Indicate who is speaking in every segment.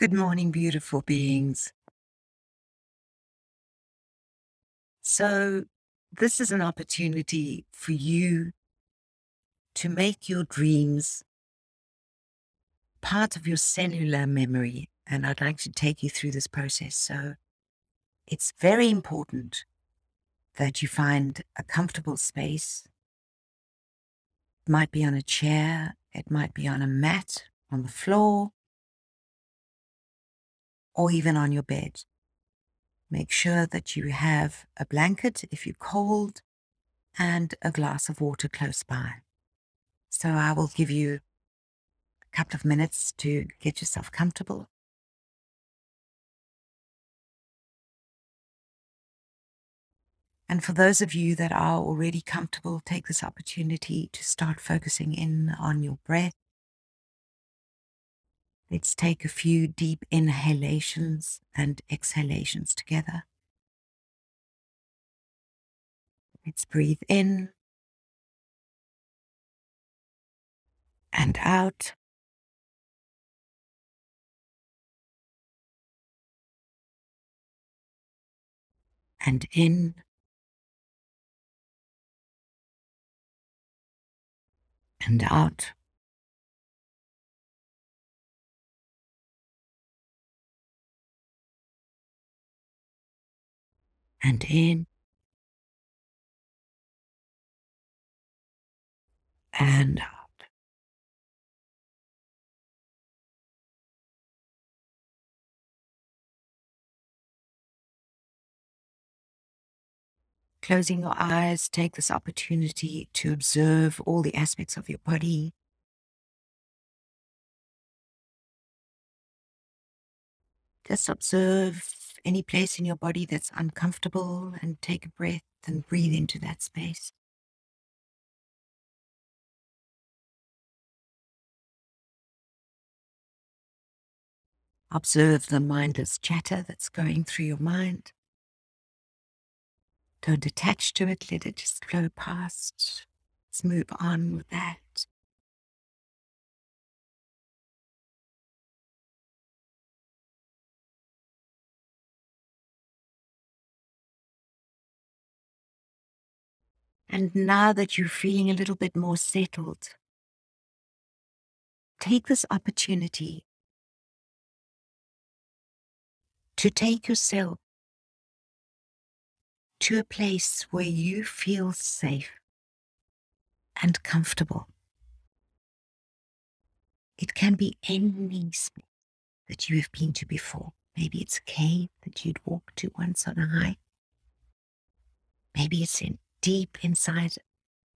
Speaker 1: Good morning, beautiful beings. So, this is an opportunity for you to make your dreams part of your cellular memory. And I'd like to take you through this process. So, it's very important that you find a comfortable space. It might be on a chair, it might be on a mat on the floor, or even on your bed. Make sure that you have a blanket if you're cold and a glass of water close by. So I will give you a couple of minutes to get yourself comfortable. And for those of you that are already comfortable, take this opportunity to start focusing in on your breath. Let's take a few deep inhalations and exhalations together. Let's breathe in and out. And in and out. And in and out. Closing your eyes, take this opportunity to observe all the aspects of your body. Just observe any place in your body that's uncomfortable and take a breath and breathe into that space. Observe the mindless chatter that's going through your mind. Don't attach to it, let it just flow past. Let's move on with that. And now that you're feeling a little bit more settled, take this opportunity to take yourself to a place where you feel safe and comfortable. It can be any space that you have been to before. Maybe it's a cave that you'd walked to once on a hike. Maybe it's in deep inside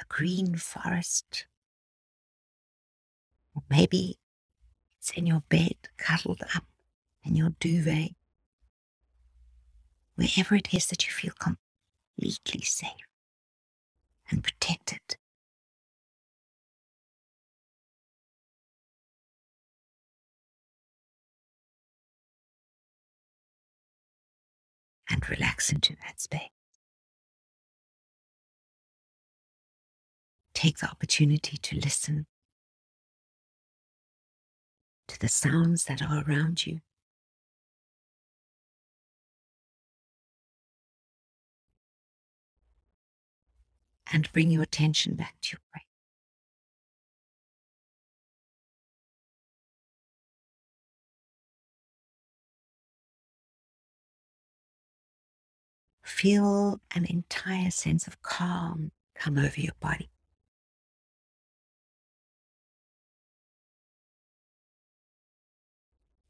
Speaker 1: a green forest. Or maybe it's in your bed, cuddled up in your duvet. Wherever it is that you feel completely safe and protected. And relax into that space. Take the opportunity to listen to the sounds that are around you. and bring your attention back to your breath. Feel an entire sense of calm come over your body.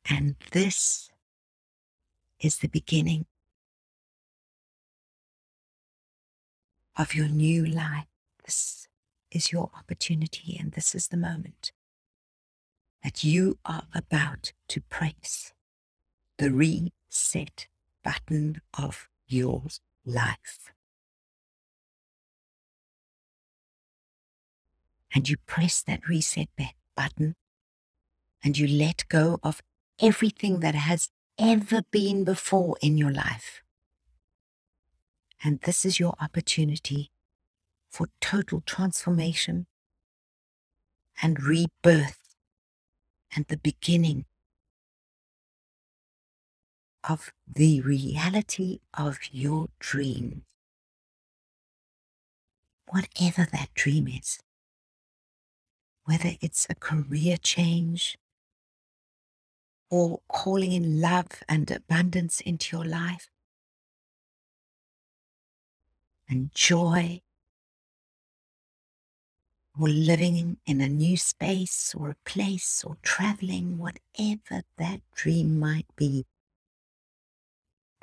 Speaker 1: And this is the beginning of your new life. This is your opportunity, and this is the moment that you are about to press the reset button of your life. And you press that reset button and you let go of everything that has ever been before in your life. And this is your opportunity for total transformation and rebirth and the beginning of the reality of your dream, whatever that dream is, whether it's a career change or calling in love and abundance into your life and joy or living in a new space or a place or traveling, whatever that dream might be.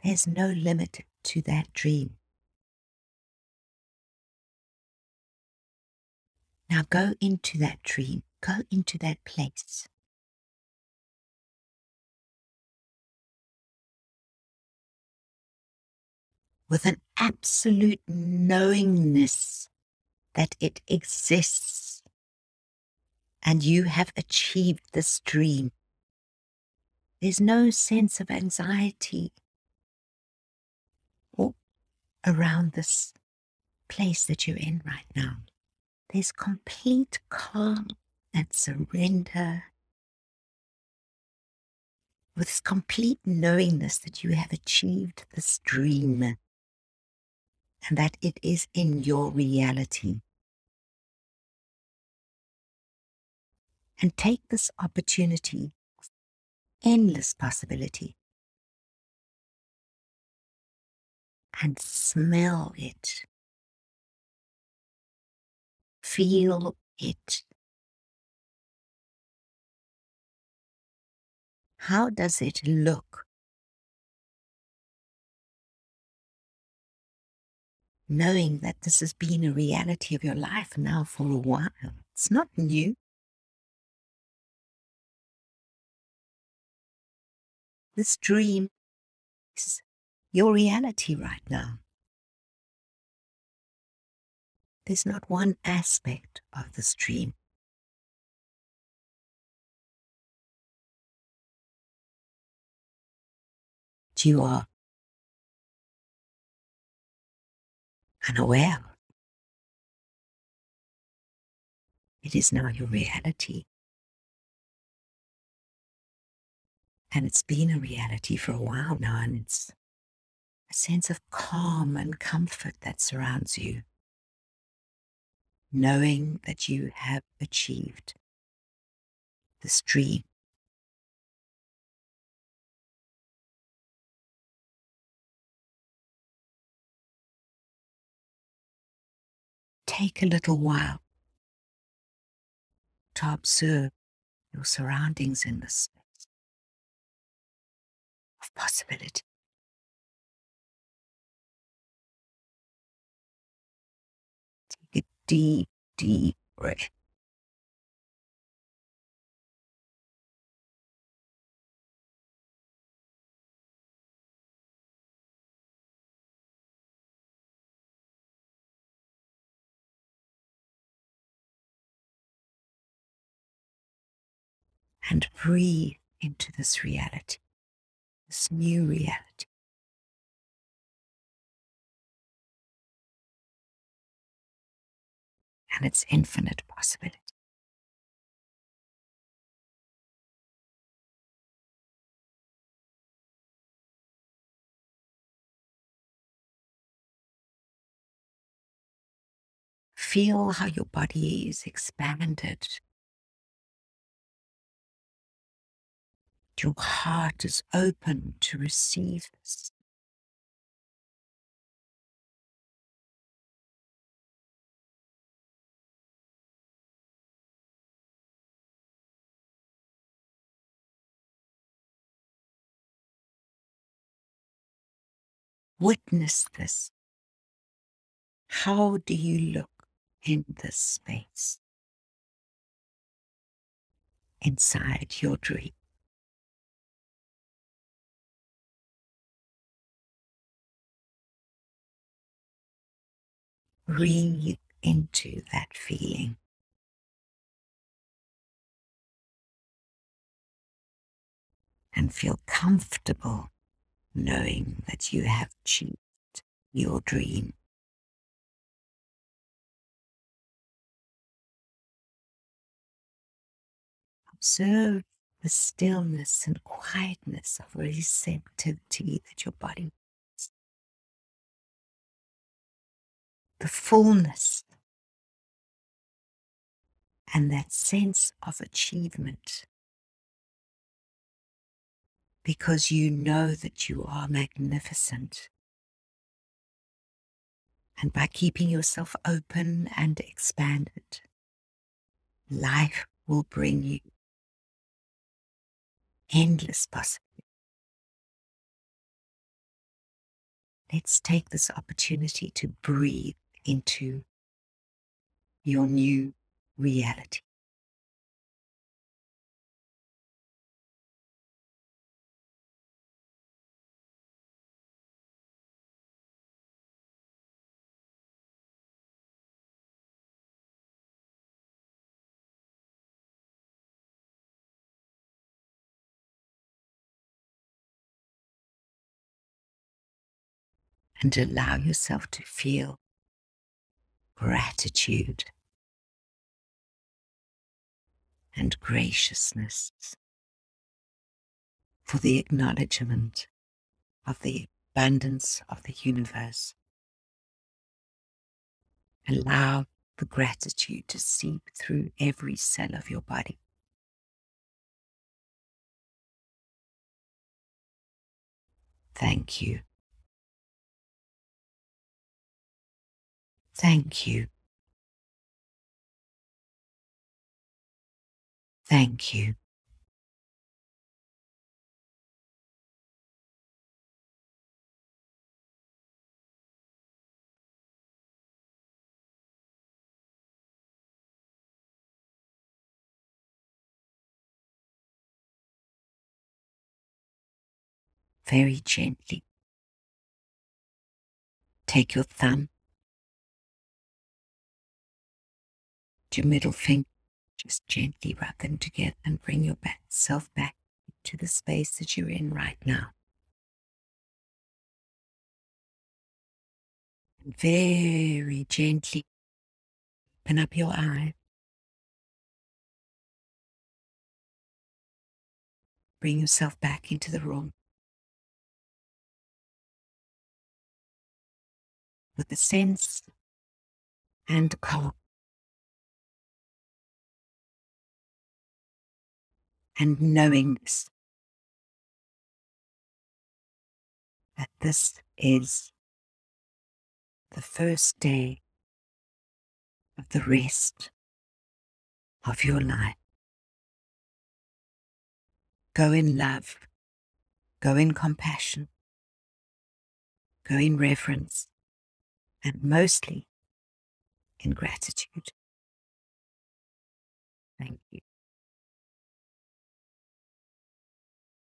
Speaker 1: There's no limit to that dream. Now go into that dream, go into that place. With an absolute knowingness that it exists and you have achieved this dream. There's no sense of anxiety or around this place that you're in right now. There's complete calm and surrender with this complete knowingness that you have achieved this dream and that it is in your reality. And take this opportunity of endless possibility and smell it. Feel it. How does it look? Knowing that this has been a reality of your life now for a while. It's not new. This dream is your reality right now. There's not one aspect of this dream you are unaware. It is now your reality. And it's been a reality for a while now, and it's a sense of calm and comfort that surrounds you, knowing that you have achieved this dream take a little while to observe your surroundings in this space of possibility. Take a deep, deep breath. And breathe into this reality, this new reality. And its infinite possibility. Feel how your body is expanded Your heart is open to receive this. Witness this. How do you look in this space? Inside your dream. Breathe into that feeling. And feel comfortable knowing that you have achieved your dream. Observe the stillness and quietness of receptivity that your body The fullness and that sense of achievement because you know that you are magnificent. And by keeping yourself open and expanded, life will bring you endless possibilities. Let's take this opportunity to breathe into your new reality. and allow yourself to feel gratitude and graciousness for the acknowledgement of the abundance of the universe. Allow the gratitude to seep through every cell of your body. Thank you. Thank you. Thank you. Very gently. Take your thumb your middle finger, just gently rub them together and bring your back, self back to the space that you're in right now. And very gently open up your eye. Bring yourself back into the room. With a sense and calm and knowing that this is the first day of the rest of your life. Go in love, go in compassion, go in reverence, and mostly in gratitude. Thank you.